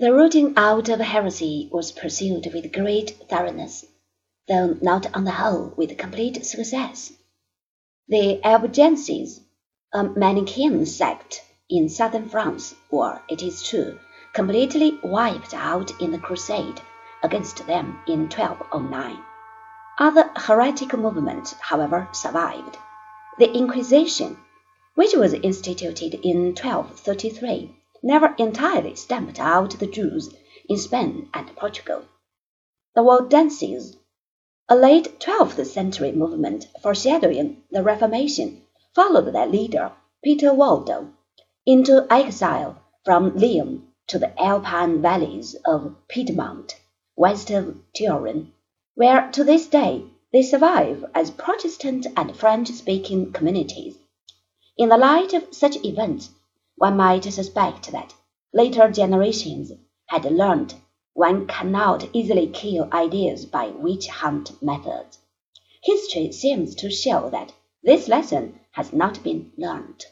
The rooting out of heresy was pursued with great thoroughness, though not on the whole with complete success. The Albigenses, a Manichean sect in southern France, were, it is true, completely wiped out in the crusade against them in 1209. Other heretical movements, however, survived. The Inquisition, which was instituted in 1233, never entirely stamped out the Jews in Spain and Portugal. The Waldenses, a late twelfth century movement foreshadowing the Reformation, followed their leader, Peter Waldo, into exile from Lyon to the Alpine valleys of Piedmont, west of Turin, where to this day they survive as Protestant and French speaking communities. In the light of such events, one might suspect that later generations had learned one cannot easily kill ideas by witch hunt methods. History seems to show that this lesson has not been learned.